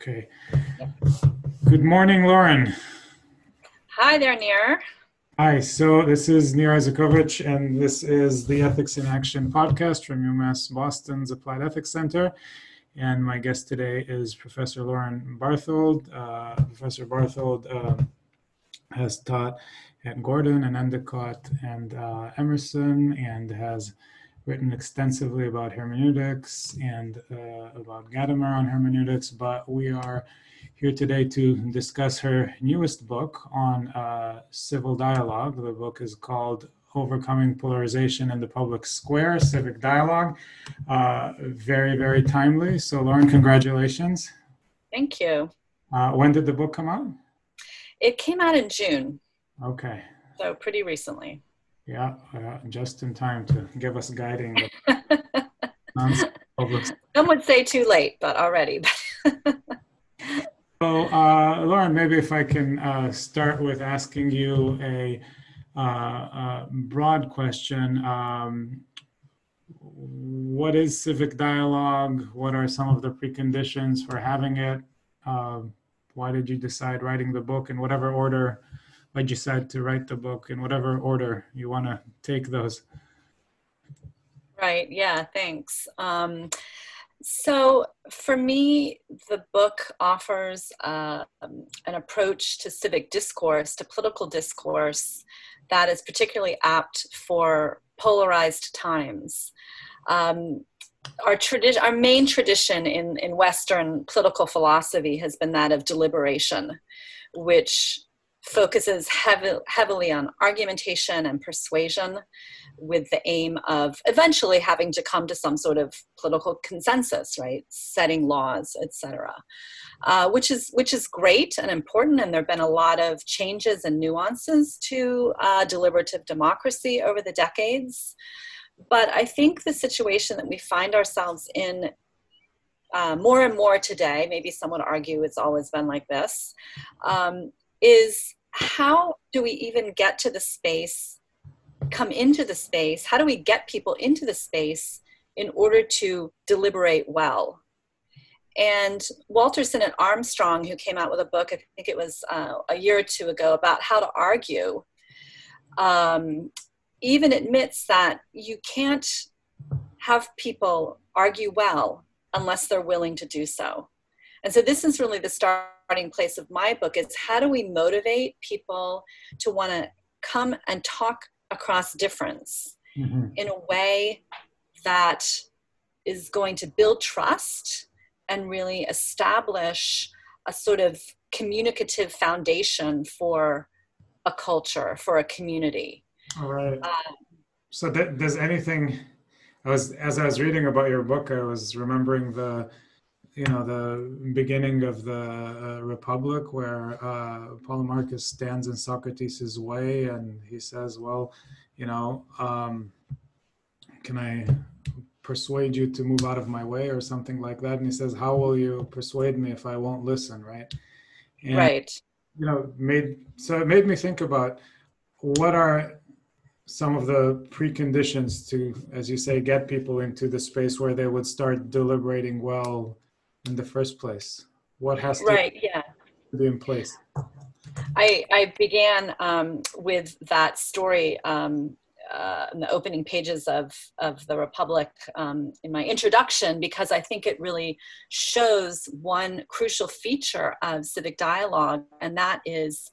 Okay. Good morning, Lauren. Hi there, Nir. Hi, so this is Nir Eisikovits, and this is the Ethics in Action podcast from UMass Boston's Applied Ethics Center. And my guest today is Professor Lauren Barthold. Uh, Professor Barthold uh, has taught at Gordon and Endicott and uh, Emerson and has written extensively about hermeneutics and uh, about Gadamer on hermeneutics, but we are here today to discuss her newest book on uh, civil dialogue. The book is called Overcoming Polarization in the Public Square Civic Dialogue. Uh, very, very timely. So, Lauren, congratulations. Thank you. Uh, when did the book come out? It came out in June. Okay. So, pretty recently. Yeah, uh, just in time to give us guiding. Some would say too late, but already. so, uh, Lauren, maybe if I can uh, start with asking you a, uh, a broad question. Um, what is civic dialogue? What are some of the preconditions for having it? Um, why did you decide writing the book in whatever order I decide to write the book in whatever order you want to take those. Right. Yeah. Thanks. Um, so for me, the book offers uh, an approach to civic discourse, to political discourse, that is particularly apt for polarized times. Um, our tradition, our main tradition in, in Western political philosophy has been that of deliberation, which focuses heavy, heavily on argumentation and persuasion with the aim of eventually having to come to some sort of political consensus right? Setting laws etc uh, which is which is great and important and there have been a lot of changes and nuances to uh, deliberative democracy over the decades. But i think the situation that we find ourselves in uh, more and more today maybe some would argue it's always been like this um, is how do we even get to the space, come into the space? How do we get people into the space in order to deliberate well? And Walter Sinnott-Armstrong, who came out with a book, I think it was uh, a year or two ago, about how to argue, um, even admits that you can't have people argue well unless they're willing to do so. And so this is really the starting place of my book is how do we motivate people to want to come and talk across difference mm-hmm. in a way that is going to build trust and really establish a sort of communicative foundation for a culture, for a community. All right. Um, so, th- does anything? I was as I was reading about your book, I was remembering the you know the beginning of the uh, republic where uh, polemarchus stands in socrates' way and he says well you know um, can i persuade you to move out of my way or something like that? And he says how will you persuade me if i won't listen? Right? And, right. you know made so it made me think about what are some of the preconditions to as you say get people into the space where they would start deliberating well in the first place? What has to right, yeah. be in place? I, I began um, with that story um, uh, in the opening pages of, of the Republic um, in my introduction because I think it really shows one crucial feature of civic dialogue, and that is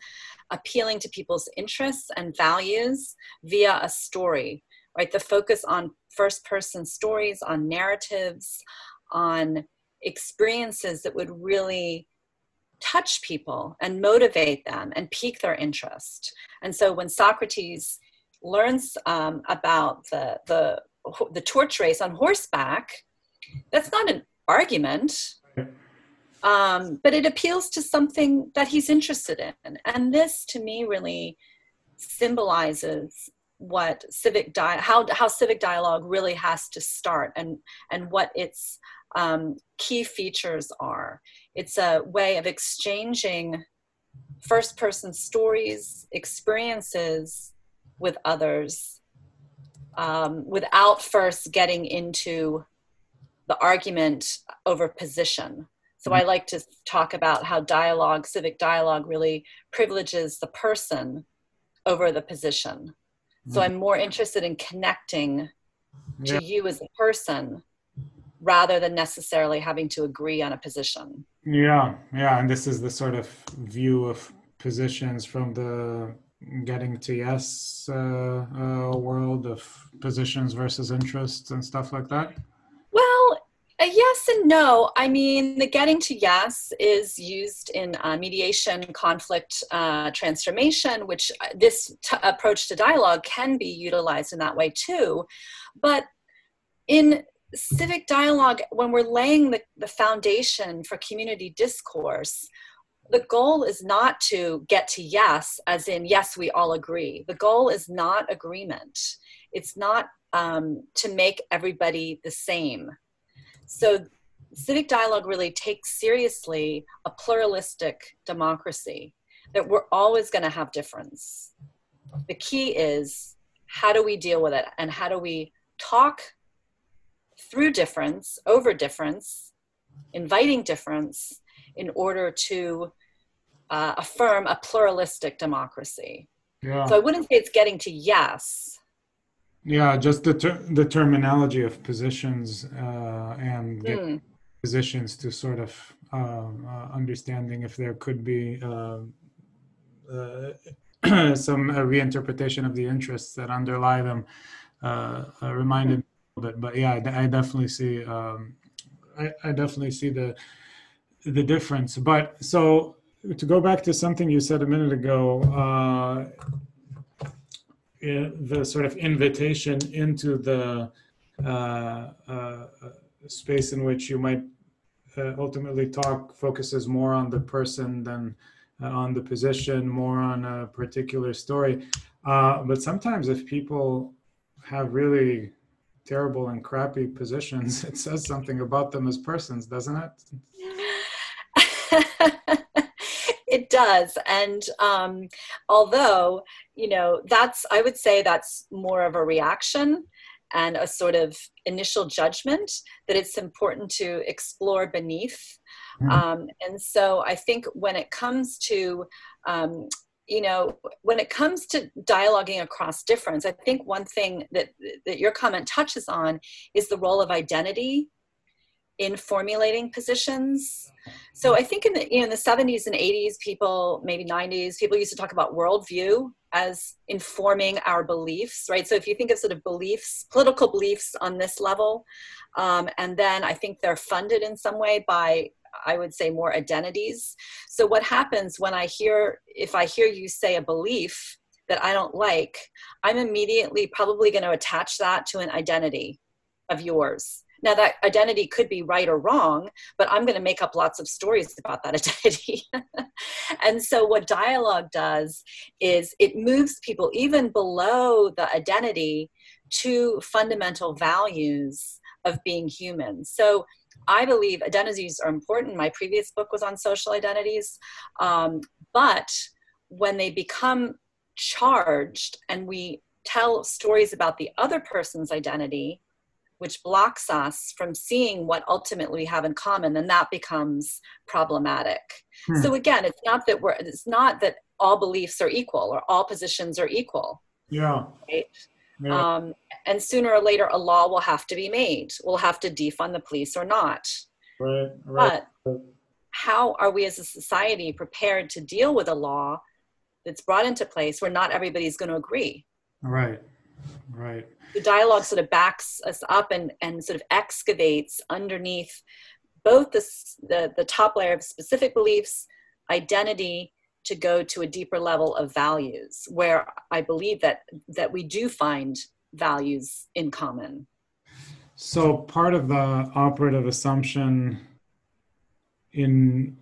appealing to people's interests and values via a story, right? The focus on first person stories, on narratives, on experiences that would really touch people and motivate them and pique their interest. And so when Socrates learns um, about the, the, the torch race on horseback, that's not an argument, um, but it appeals to something that he's interested in. And this to me really symbolizes what civic di- how, how civic dialogue really has to start and, and what its um, key features are. It's a way of exchanging first person stories, experiences with others um, without first getting into the argument over position. So I like to talk about how dialogue, civic dialogue, really privileges the person over the position. So I'm more interested in connecting to you as a person rather than necessarily having to agree on a position. Yeah, yeah, and this is the sort of view of positions from the getting to yes uh, uh, world of positions versus interests and stuff like that. Well, yes and no. I mean, the getting to yes is used in uh, mediation, conflict uh, transformation, which uh, this t- approach to dialogue can be utilized in that way too. But in civic dialogue, when we're laying the, the foundation for community discourse, the goal is not to get to yes, as in, yes, we all agree. The goal is not agreement. It's not um, to make everybody the same. So, civic dialogue really takes seriously a pluralistic democracy, that we're always going to have difference. The key is how do we deal with it and how do we talk through difference, over difference, inviting difference in order to uh, affirm a pluralistic democracy. Yeah, So I wouldn't say it's getting to yes. yeah, just the ter- the terminology of positions uh, and Hmm. positions to sort of uh, uh, understanding if there could be uh, uh, some uh, reinterpretation of the interests that underlie them uh, uh, reminded little bit. But yeah, I, I definitely see um, I, I definitely see the the difference. But so to go back to something you said a minute ago. Uh, the sort of invitation into the uh, uh, space in which you might uh, ultimately talk focuses more on the person than uh, on the position, more on a particular story. Uh, but sometimes, if people have really terrible and crappy positions, it says something about them as persons, doesn't it? it does and um, although you know that's i would say that's more of a reaction and a sort of initial judgment that it's important to explore beneath Mhm. um, and so i think when it comes to um, you know when it comes to dialoguing across difference i think one thing that that your comment touches on is the role of identity in formulating positions so I think in the you know in the 70s and 80s, people maybe 90s, people used to talk about worldview as informing our beliefs, right? So if you think of sort of beliefs, political beliefs on this level, um, and then I think they're funded in some way by I would say more identities. So what happens when I hear if I hear you say a belief that I don't like, I'm immediately probably going to attach that to an identity of yours. Now, that identity could be right or wrong, but I'm going to make up lots of stories about that identity. and so, what dialogue does is it moves people even below the identity to fundamental values of being human. So, I believe identities are important. My previous book was on social identities. Um, but when they become charged and we tell stories about the other person's identity, which blocks us from seeing what ultimately we have in common, then that becomes problematic. Hmm. So again, it's not that we're it's not that all beliefs are equal or all positions are equal, Yeah. right? Yeah. Um, and sooner or later, a law will have to be made. We'll have to defund the police or not. right. Right. But how are we as a society prepared to deal with a law that's brought into place where not everybody's going to agree? Right. Right. the dialogue sort of backs us up and, and sort of excavates underneath both the, the, the top layer of specific beliefs, identity, to go to a deeper level of values, where I believe that that we do find values in common. So part of the operative assumption in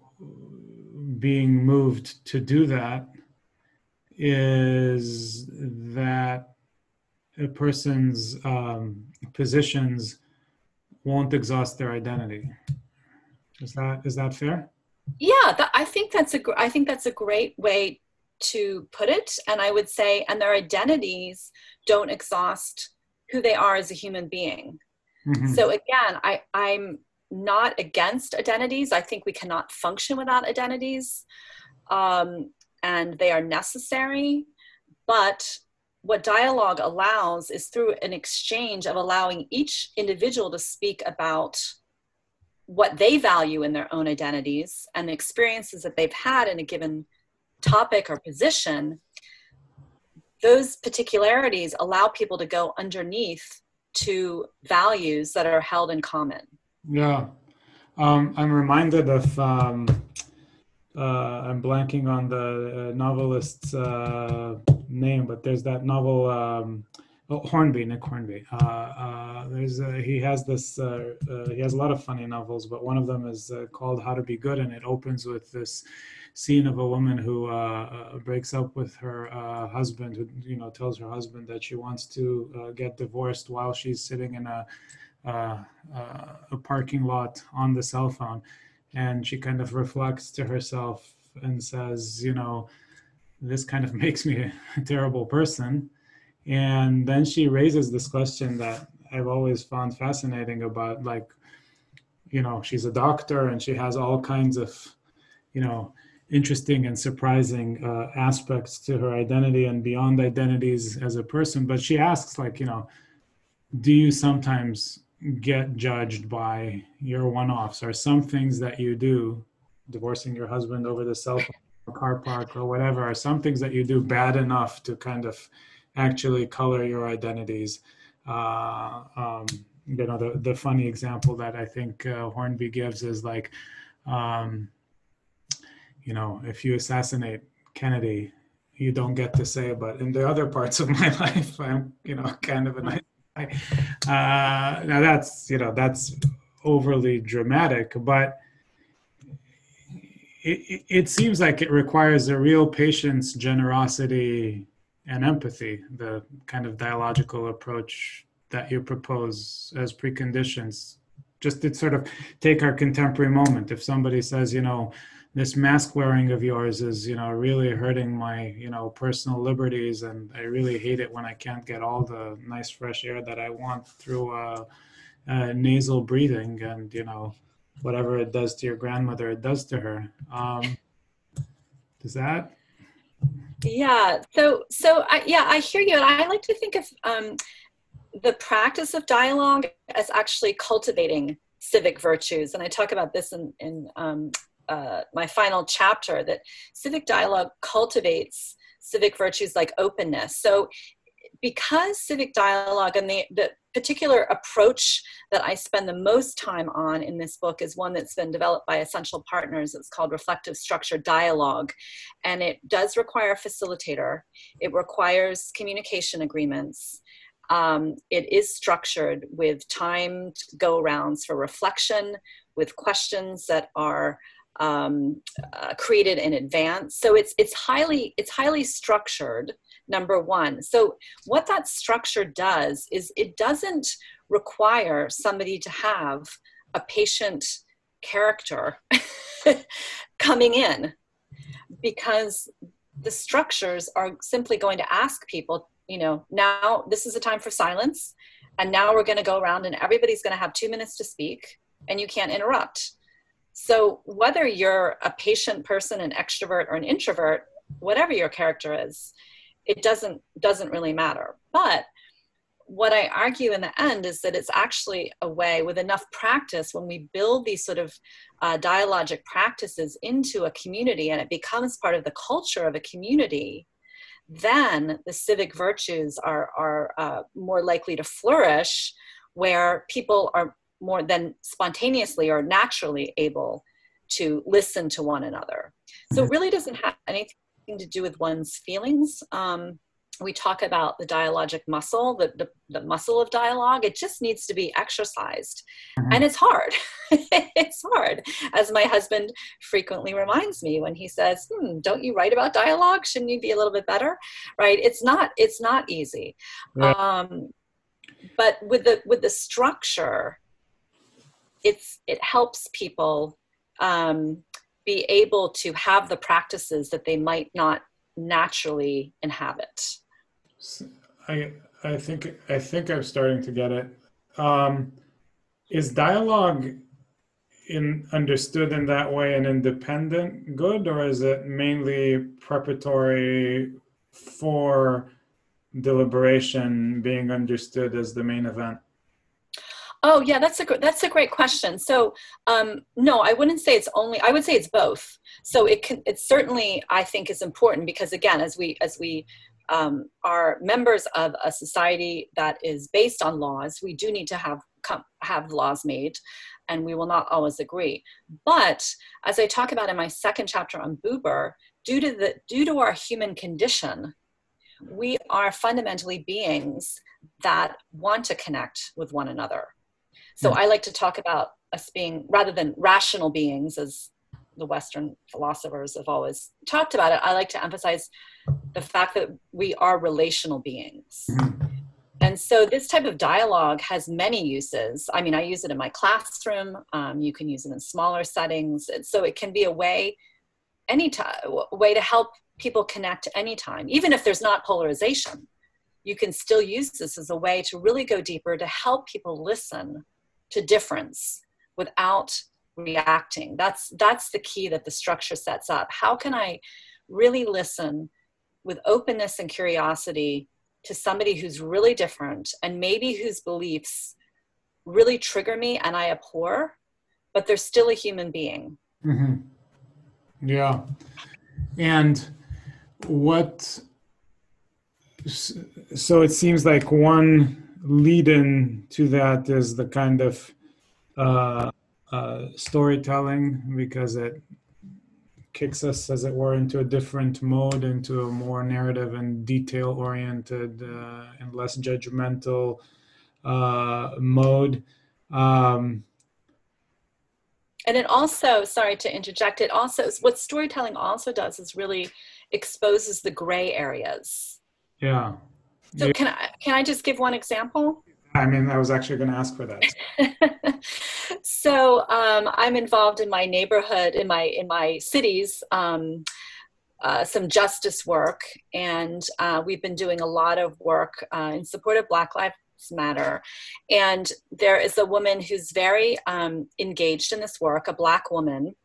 being moved to do that is that a person's um, positions won't exhaust their identity. Is that is that fair? Yeah, I think that's a I think that's a great way to put it, and I would say, and their identities don't exhaust who they are as a human being. Mhm. So again, I, I'm not against identities. I think we cannot function without identities, um, and they are necessary. But what dialogue allows is through an exchange of allowing each individual to speak about what they value in their own identities and the experiences that they've had in a given topic or position, those particularities allow people to go underneath to values that are held in common. Yeah. Um, I'm reminded of, um, uh, I'm blanking on the uh, novelist's uh, name, but there's that novel, um, oh, Hornby, Nick Hornby. Uh, uh, there's he has this, uh, he has a lot of funny novels, but one of them is called How to Be Good, and it opens with this scene of a woman who uh, uh, breaks up with her uh, husband, who you know tells her husband that she wants to uh, get divorced while she's sitting in a uh, uh, a parking lot on the cell phone, and she kind of reflects to herself and says, you know, this kind of makes me a terrible person, and then she raises this question that I've always found fascinating about like you know she's a doctor and she has all kinds of you know interesting and surprising uh, aspects to her identity and beyond identities as a person. But she asks like you know do you sometimes get judged by your one-offs or some things that you do divorcing your husband over the cell phone car park or whatever are some things that you do bad enough to kind of actually color your identities uh, um, you know the, the funny example that i think uh, hornby gives is like um, you know, if you assassinate Kennedy, you don't get to say, but in the other parts of my life, I'm, you know, kind of a nice guy. Uh, now that's, you know, that's overly dramatic, but it, it seems like it requires a real patience, generosity, and empathy, the kind of dialogical approach that you propose as preconditions. Just to sort of take our contemporary moment. If somebody says, you know, this mask wearing of yours is you know really hurting my you know personal liberties and i really hate it when i can't get all the nice fresh air that i want through uh, uh, nasal breathing and you know whatever it does to your grandmother it does to her um, does that yeah. So so I, yeah i hear you. And i like to think of um, the practice of dialogue as actually cultivating civic virtues. And i talk about this in, in um, uh, my final chapter that civic dialogue cultivates civic virtues like openness. So because civic dialogue and the, the particular approach that I spend the most time on in this book is one that's been developed by Essential Partners. It's called Reflective Structured Dialogue. And it does require a facilitator, it requires communication agreements. Um, it is structured with timed go rounds for reflection, with questions that are um, uh, created in advance. So it's it's highly it's highly structured. Number one. So what that structure does is it doesn't require somebody to have a patient character coming in because the structures are simply going to ask people you know now this is a time for silence and now we're going to go around and everybody's going to have two minutes to speak and you can't interrupt so whether you're a patient person, an extrovert, or an introvert, whatever your character is, it doesn't doesn't really matter. But what I argue in the end is that it's actually a way with enough practice when we build these sort of uh, dialogic practices into a community and it becomes part of the culture of a community, then the civic virtues are, are uh, more likely to flourish where people are more than spontaneously or naturally able to listen to one another. So it mm-hmm. really doesn't have anything to do with one's feelings. Um, we talk about the dialogic muscle, the, the, the, muscle of dialogue. It just needs to be exercised. Mm-hmm. And it's hard. it's hard. As my husband frequently reminds me when he says, hmm, don't you write about dialogue? Shouldn't you be a little bit better? Right? It's not, it's not easy. Um, but with the, with the structure, it's it helps people um, be able to have the practices that they might not naturally inhabit. I I think I think I'm starting to get it. Um, is dialogue in understood in that way an independent good, or is it mainly preparatory for deliberation being understood as the main event? Oh yeah, that's a that's a great question. So um, no, I wouldn't say it's only. I would say it's both. So it can. It certainly I think is important because again, as we as we um, are members of a society that is based on laws, we do need to have have laws made, and we will not always agree. But as I talk about in my second chapter on Buber, due to the due to our human condition, we are fundamentally beings that want to connect with one another so I like to talk about us being, rather than rational beings, as the Western philosophers have always talked about it, I like to emphasize the fact that we are relational beings. Mm-hmm. And so this type of dialogue has many uses. I mean, I use it in my classroom. Um, you can use it in smaller settings. And So it can be a way, anytime, a way to help people connect anytime, even if there's not polarization. You can still use this as a way to really go deeper to help people listen to difference without reacting. That's that's the key that the structure sets up. How can i really listen with openness and curiosity to somebody who's really different and maybe whose beliefs really trigger me and i abhor but they're still a human being? Mm-hmm. yeah. And what so it seems like one lead in to that is the kind of uh, uh, storytelling because it kicks us, as it were, into a different mode, into a more narrative and detail oriented uh, and less judgmental uh, mode. Um, and it also, sorry to interject, it also, what storytelling also does is really exposes the gray areas. Yeah. So can I can I just give one example? I mean, I was actually going to ask for that. so um, I'm involved in my neighborhood, in my in my cities, um, uh, some justice work, and uh, we've been doing a lot of work uh, in support of Black Lives Matter. And there is a woman who's very um, engaged in this work, a Black woman,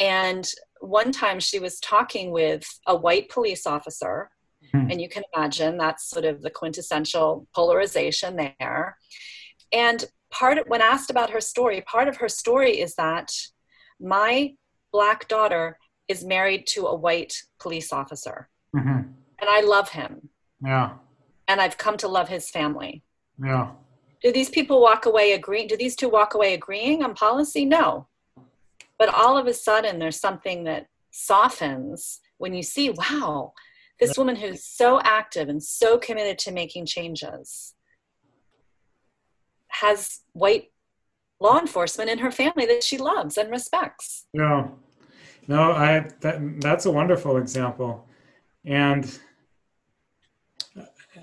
and one time she was talking with a white police officer Hmm. And you can imagine that's sort of the quintessential polarization there. And part of, when asked about her story, part of her story is that my black daughter is married to a white police officer. Mm-hmm. And I love him. Yeah. And I've come to love his family. Yeah. Do these people walk away agreeing? Do these two walk away agreeing on policy? No. But all of a sudden, there's something that softens when you see, wow, this woman who's so active and so committed to making changes has white law enforcement in her family that she loves and respects. No, no, I that that's a wonderful example, and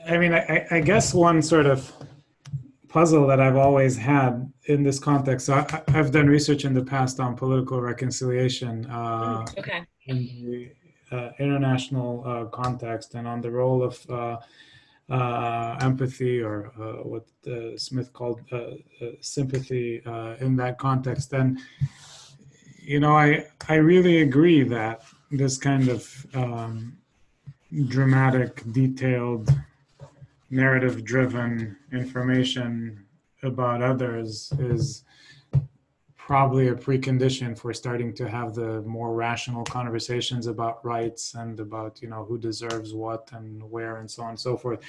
I mean, I, I guess one sort of puzzle that I've always had in this context. So I, have done research in the past on political reconciliation. Uh, okay. The Uh, international uh, context and on the role of uh, uh empathy or uh, what Smith called sympathy in that context. And you know, I I really agree that this kind of um, dramatic, detailed, narrative-driven information about others is probably a precondition for starting to have the more rational conversations about rights and about you know who deserves what and where and so on and so forth.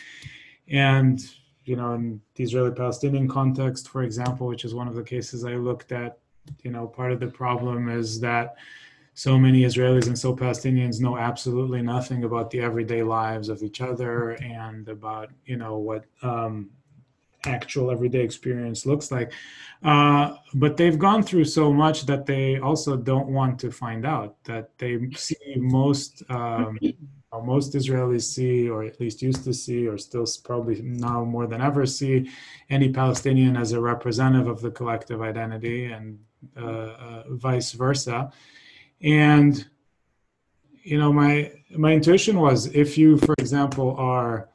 And you know in the israeli palestinian context for example which is one of the cases i looked at you know part of the problem is that so many israelis and so palestinians know absolutely nothing about the everyday lives of each other and about you know what um, actual everyday experience looks like. Uh, but they've gone through so much that they also don't want to find out that they see most um, most Israelis see, or at least used to see, or still probably now more than ever see, any Palestinian as a representative of the collective identity, and uh, uh, vice versa. And you know, my my intuition was if you, for example, are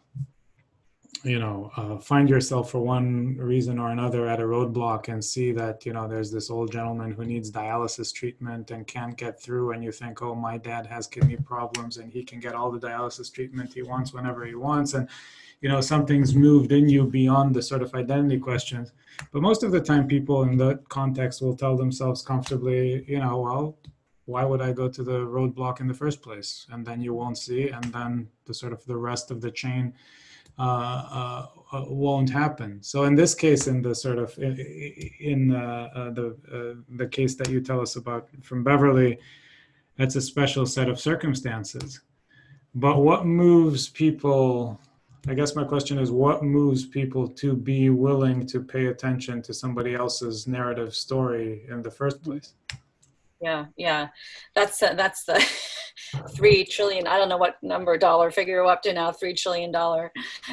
you know uh, find yourself for one reason or another at a roadblock and see that you know there's this old gentleman who needs dialysis treatment and can't get through and you think oh my dad has kidney problems and he can get all the dialysis treatment he wants whenever he wants and you know something's moved in you beyond the sort of identity questions. But most of the time people in that context will tell themselves comfortably you know well why would i go to the roadblock in the first place? And then you won't see and then the sort of the rest of the chain Uh, uh, uh, won't happen. So in this case, in the sort of in uh, the the case that you tell us about from Beverly, that's a special set of circumstances. But what moves people? I guess my question is, what moves people to be willing to pay attention to somebody else's narrative story in the first place? Yeah, yeah, that's uh, that's the three trillion. I don't know what number dollar figure up to now. Three trillion dollar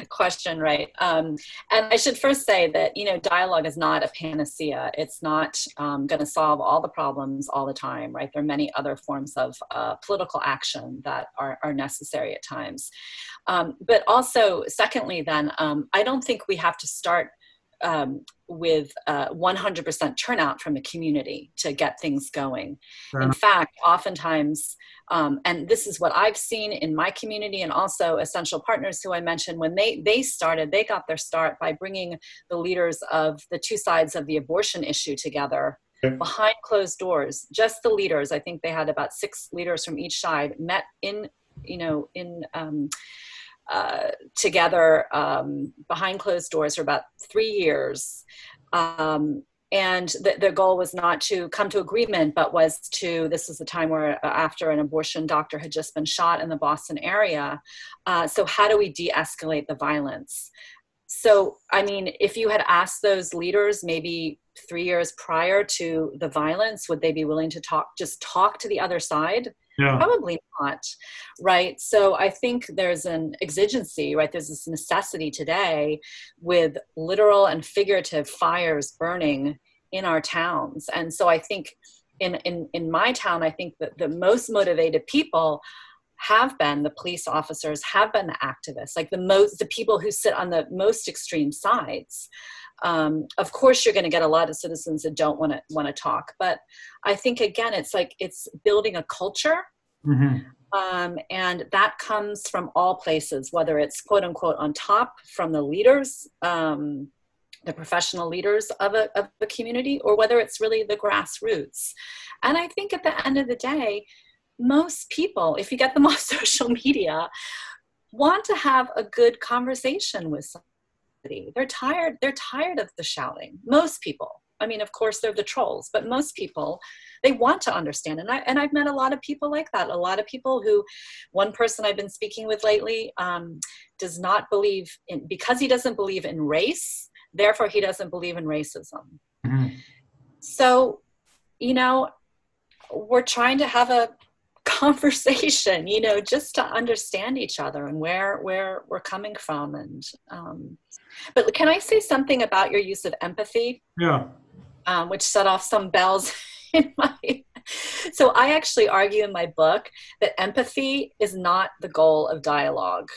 question, right? Um, and I should first say that you know dialogue is not a panacea. It's not um, going to solve all the problems all the time, right? There are many other forms of uh, political action that are are necessary at times. Um, but also, secondly, then um, I don't think we have to start um, with uh, 100% turnout from the community to get things going. In fact, oftentimes, um, and this is what I've seen in my community and also Essential Partners, who I mentioned, when they they started, they got their start by bringing the leaders of the two sides of the abortion issue together behind closed doors. Just the leaders i think they had about six leaders from each side met in you know in um, uh, together um, behind closed doors for about three years. Um, and the, their goal was not to come to agreement, but was to, this is the time where uh, after an abortion doctor had just been shot in the Boston area. Uh, so, how do we de escalate the violence? So, I mean, if you had asked those leaders maybe three years prior to the violence, would they be willing to talk, just talk to the other side? Yeah. Probably not, right? So I think there's an exigency, right? There's this necessity today with literal and figurative fires burning in our towns. And so I think in, in, in my town, I think that the most motivated people have been the police officers, have been the activists, like the most, the people who sit on the most extreme sides um, of course you're going to get a lot of citizens that don't want to want to talk but i think again it's like it's building a culture mm-hmm. um, and that comes from all places whether it's quote unquote on top from the leaders um, the professional leaders of a, of a community or whether it's really the grassroots and i think at the end of the day most people if you get them off social media want to have a good conversation with they're tired. They're tired of the shouting. Most people. I mean, of course, they're the trolls, but most people, they want to understand. And I and I've met a lot of people like that. A lot of people who, one person I've been speaking with lately, um, does not believe in because he doesn't believe in race. Therefore, he doesn't believe in racism. Mm-hmm. So, you know, we're trying to have a conversation you know just to understand each other and where where we're coming from and um, but can I say something about your use of empathy? Yeah. Um, which set off some bells in my. So I actually argue in my book that empathy is not the goal of dialogue.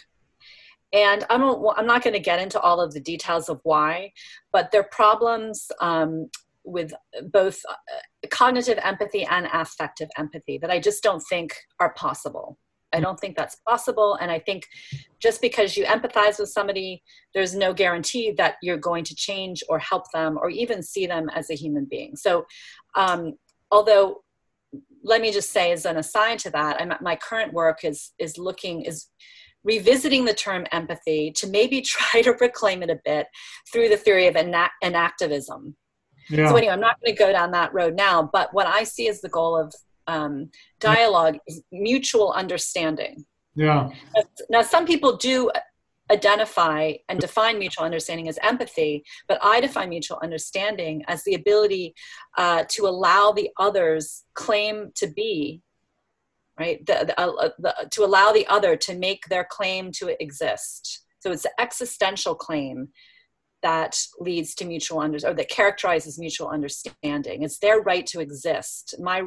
And I'm, I'm not going to get into all of the details of why, but there are problems um, with both uh, cognitive empathy and affective empathy that I just don't think are possible. I don't think that's possible. And I think just because you empathize with somebody, there's no guarantee that you're going to change or help them or even see them as a human being. So, um, although, let me just say, as an aside to that, I'm, my current work is is looking is revisiting the term empathy to maybe try to reclaim it a bit through the theory of enact- enactivism. Yeah. So anyway, I'm not going to go down that road now. But what I see as the goal of um, dialogue is mutual understanding. Yeah. Now, some people do identify and define mutual understanding as empathy, but I define mutual understanding as the ability uh, to allow the other's claim to be, right? The, the, uh, the, to allow the other to make their claim to exist. So it's an existential claim that leads to mutual under or that characterizes mutual understanding it's their right to exist my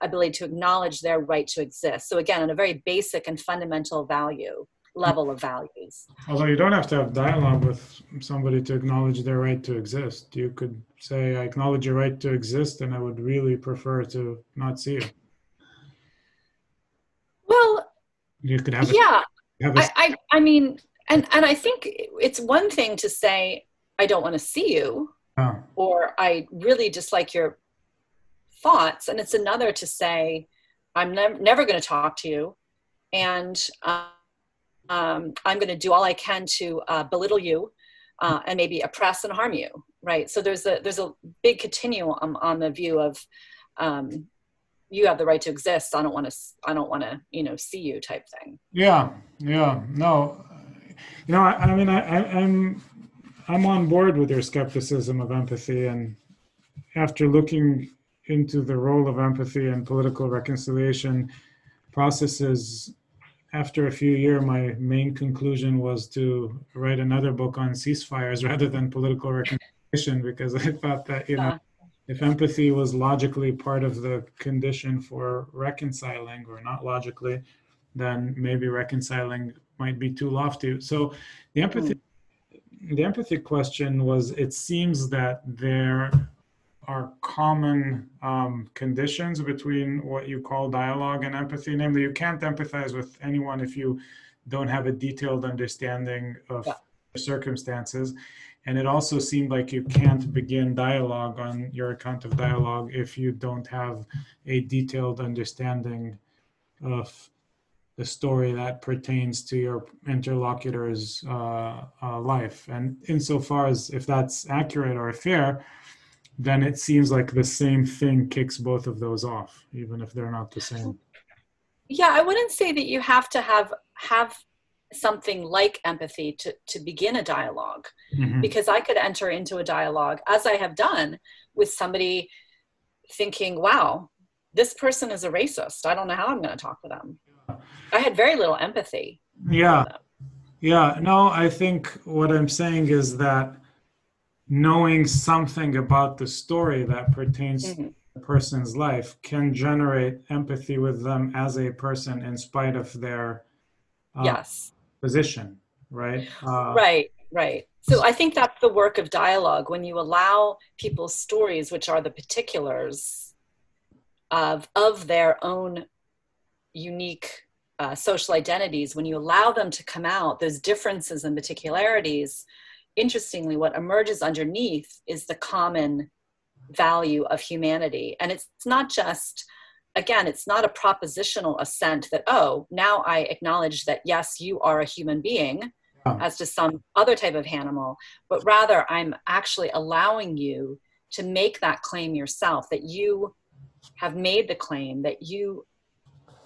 ability to acknowledge their right to exist so again on a very basic and fundamental value level of values. Although you don't have to have dialogue with somebody to acknowledge their right to exist. You could say, I acknowledge your right to exist, and I would really prefer to not see you. Well, you could have a, yeah. Have a, I, I, I mean, and, and I think it's one thing to say, I don't want to see you, oh. or I really dislike your thoughts. And it's another to say, I'm nev- never going to talk to you. And um, um, I'm going to do all I can to uh, belittle you uh, and maybe oppress and harm you. Right. So there's a there's a big continuum on the view of um, you have the right to exist. I don't want to I don't want to you know see you type thing. Yeah. Yeah. No. You know. I, I mean, I, I, I'm I'm on board with your skepticism of empathy, and after looking into the role of empathy and political reconciliation processes after a few years my main conclusion was to write another book on ceasefires rather than political reconciliation because i thought that you know if empathy was logically part of the condition for reconciling or not logically then maybe reconciling might be too lofty so the empathy mm. The empathy question was it seems that there are common um, conditions between what you call dialogue and empathy. Namely, you can't empathize with anyone if you don't have a detailed understanding of yeah. circumstances. And it also seemed like you can't begin dialogue on your account of dialogue if you don't have a detailed understanding of the story that pertains to your interlocutor's uh, uh, life. And insofar as if that's accurate or fair, then it seems like the same thing kicks both of those off, even if they're not the same. Yeah, I wouldn't say that you have to have have something like empathy to, to begin a dialog mm-hmm. because I could enter into a dialogue, as I have done, with somebody thinking, wow, this person is a racist. I don't know how I'm going to talk to them. I had very little empathy. Yeah. Yeah. No, I think what I'm saying is that knowing something about the story that pertains mm-hmm. to a person's life can generate empathy with them as a person in spite of their uh, yes position right uh, right right so i think that's the work of dialogue when you allow people's stories which are the particulars of of their own unique uh, social identities when you allow them to come out those differences and particularities interestingly, what emerges underneath is the common value of humanity. And it's not just, again, it's not a propositional assent that, oh, now I acknowledge that, yes, you are a human being, as to some other type of animal, but rather I'm actually allowing you to make that claim yourself, that you have made the claim that you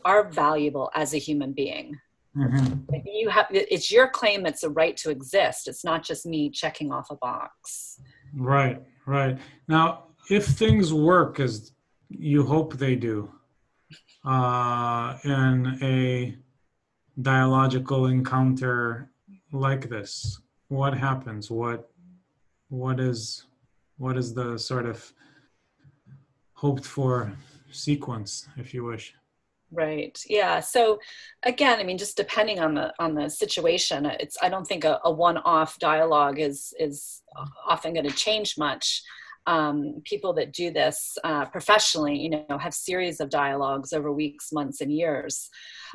are valuable as a human being. Mm-hmm. You have it's your claim it's a right to exist. It's not just me checking off a box. Right, right. Now, if things work as you hope they do uh, in a dialogical encounter like this, what happens? What what is what is the sort of hoped for sequence, if you wish? Right. Yeah. So again, I mean, just depending on the on the situation, it's I don't think a, a one-off dialogue is is mm. often going to change much um, people that do this uh, professionally, you know, have series of dialogues over weeks, months, and years.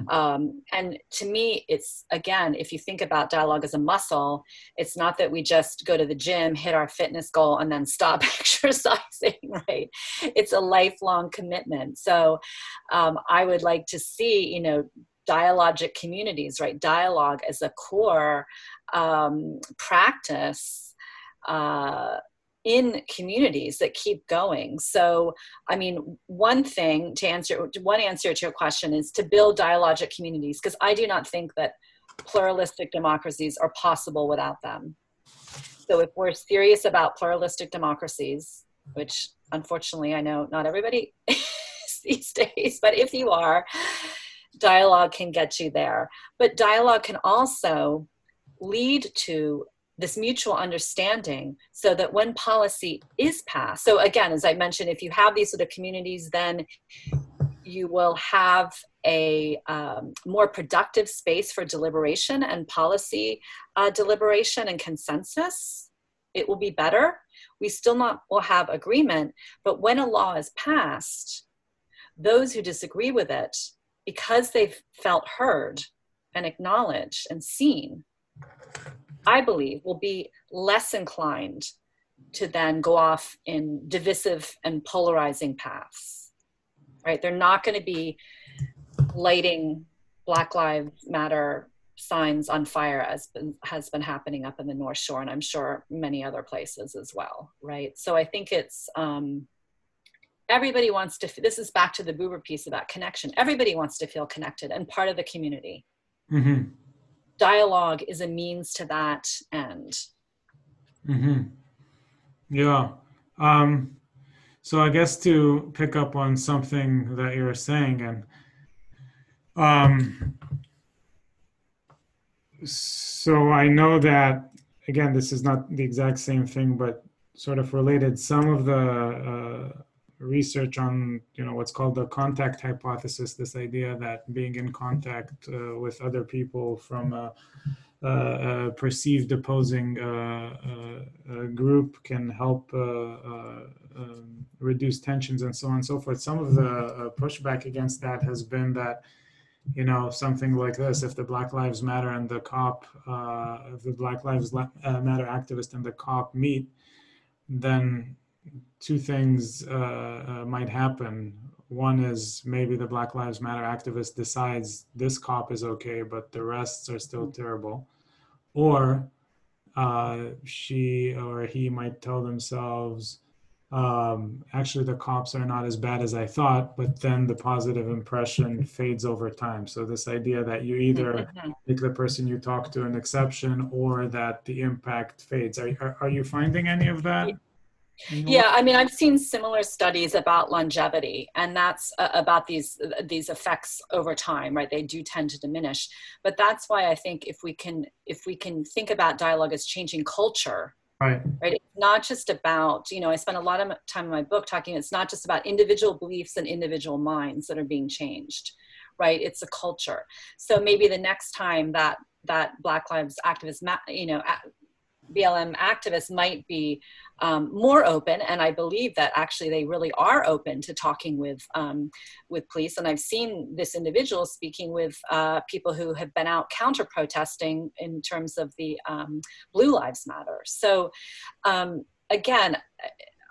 Um, and to me, it's again, if you think about dialogue as a muscle, it's not that we just go to the gym, hit our fitness goal, and then stop exercising, right? It's a lifelong commitment. So um, I would like to see, you know, dialogic communities, right? Dialogue as a core um, practice. Uh, in communities that keep going. So, I mean, one thing to answer one answer to your question is to build dialogic communities because I do not think that pluralistic democracies are possible without them. So, if we're serious about pluralistic democracies, which unfortunately I know not everybody these days, but if you are, dialogue can get you there. But dialogue can also lead to this mutual understanding so that when policy is passed so again as i mentioned if you have these sort of communities then you will have a um, more productive space for deliberation and policy uh, deliberation and consensus. It will be better. We still not will have agreement, but when a law is passed, those who disagree with it, because they've felt heard and acknowledged and seen, I believe will be less inclined to then go off in divisive and polarizing paths. Right? They're not going to be lighting Black Lives Matter signs on fire as been, has been happening up in the North Shore, and I'm sure many other places as well. Right? So I think it's um, everybody wants to. This is back to the Buber piece about connection. Everybody wants to feel connected and part of the community. Mm-hmm. Dialogue is a means to that end. Mm-hmm. Yeah. Um, so I guess to pick up on something that you were saying, and um, so I know that again, this is not the exact same thing, but sort of related. Some of the uh, research on you know what's called the contact hypothesis, this idea that being in contact uh, with other people from a, a perceived opposing uh, uh, group can help uh, um, reduce tensions and so on and so forth. Some of the pushback against that has been that you know something like this if the black lives matter and the cop uh, if the black lives uh, matter activist and the cop meet then two things uh, uh, might happen one is maybe the black lives matter activist decides this cop is okay but the rests are still terrible or uh, she or he might tell themselves um, actually the cops are not as bad as I thought, but then the positive impression fades over time. So this idea that you either mm-hmm. make the person you talk to an exception or that the impact fades. Are, are, are you finding any of that? Yeah, I mean, I've seen similar studies about longevity, and that's uh, about these these effects over time, right? They do tend to diminish, but that's why I think if we can if we can think about dialogue as changing culture, Right. Right. It's not just about, you know, I spent a lot of time in my book talking, it's not just about individual beliefs and individual minds that are being changed, right? It's a culture. So maybe the next time that that Black Lives activists, you know, BLM activists might be um, more open, and I believe that actually they really are open to talking with um, with police. And I've seen this individual speaking with uh, people who have been out counter protesting in terms of the um, Blue Lives Matter. So um, again.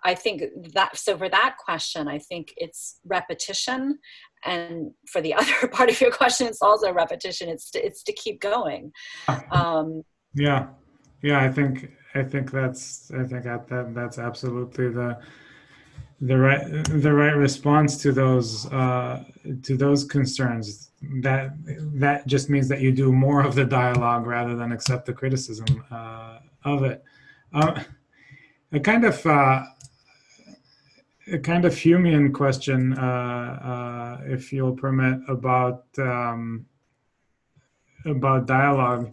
I think that so for that question, I think it's repetition, and for the other part of your question, it's also repetition. It's to, it's to keep going. Um, yeah, yeah, I think I think that's I think that, that that's absolutely the the right the right response to those uh, to those concerns. That that just means that you do more of the dialogue rather than accept the criticism uh, of it. Uh, a kind of uh, a kind of Humean question, uh, uh, if you'll permit, about um, about dialogue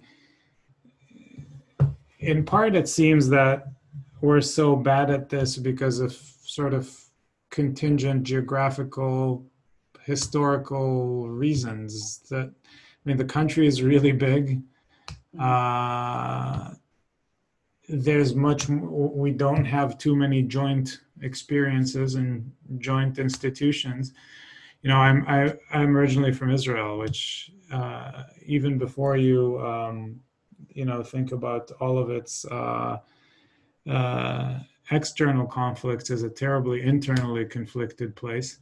in part, it seems that we're so bad at this because of sort of contingent geographical, historical reasons. That I mean, the country is really big. Uh, there's much. We don't have too many joint experiences and joint institutions. You know, I'm I, I'm originally from Israel, which uh, even before you. Um, you know think about all of its uh, uh, external conflicts as a terribly internally conflicted place.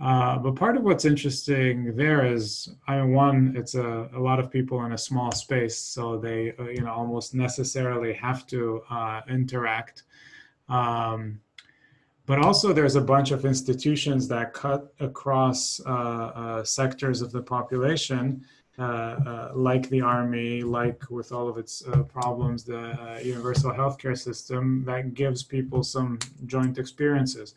Uh, but part of what's interesting there is, I mean, one, it's a, a lot of people in a small space, so they, uh, you know, almost necessarily have to uh, interact. Um, but also, there's a bunch of institutions that cut across uh, sectors of the population uh, uh, like the army, like with all of its uh, problems, the universal healthcare system that gives people some joint experiences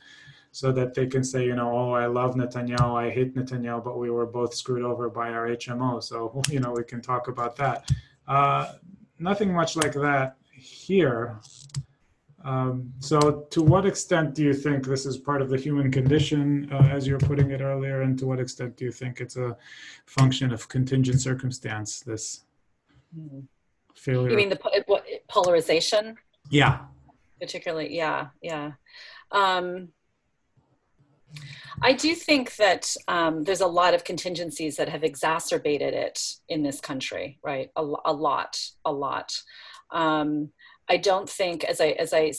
so that they can say, you know, oh, I love Netanyahu, I hate Netanyahu, but we were both screwed over by our HMO. So, you know, we can talk about that. Uh, nothing much like that here. Um, so, to what extent do you think this is part of the human condition, uh, as you were putting it earlier, and to what extent do you think it's a function of contingent circumstance? This failure. You mean the what, polarization? yeah. particularly yeah yeah um, i do think that um, there's a lot of contingencies that have exacerbated it in this country right a, a lot a lot um, i don't think as i as i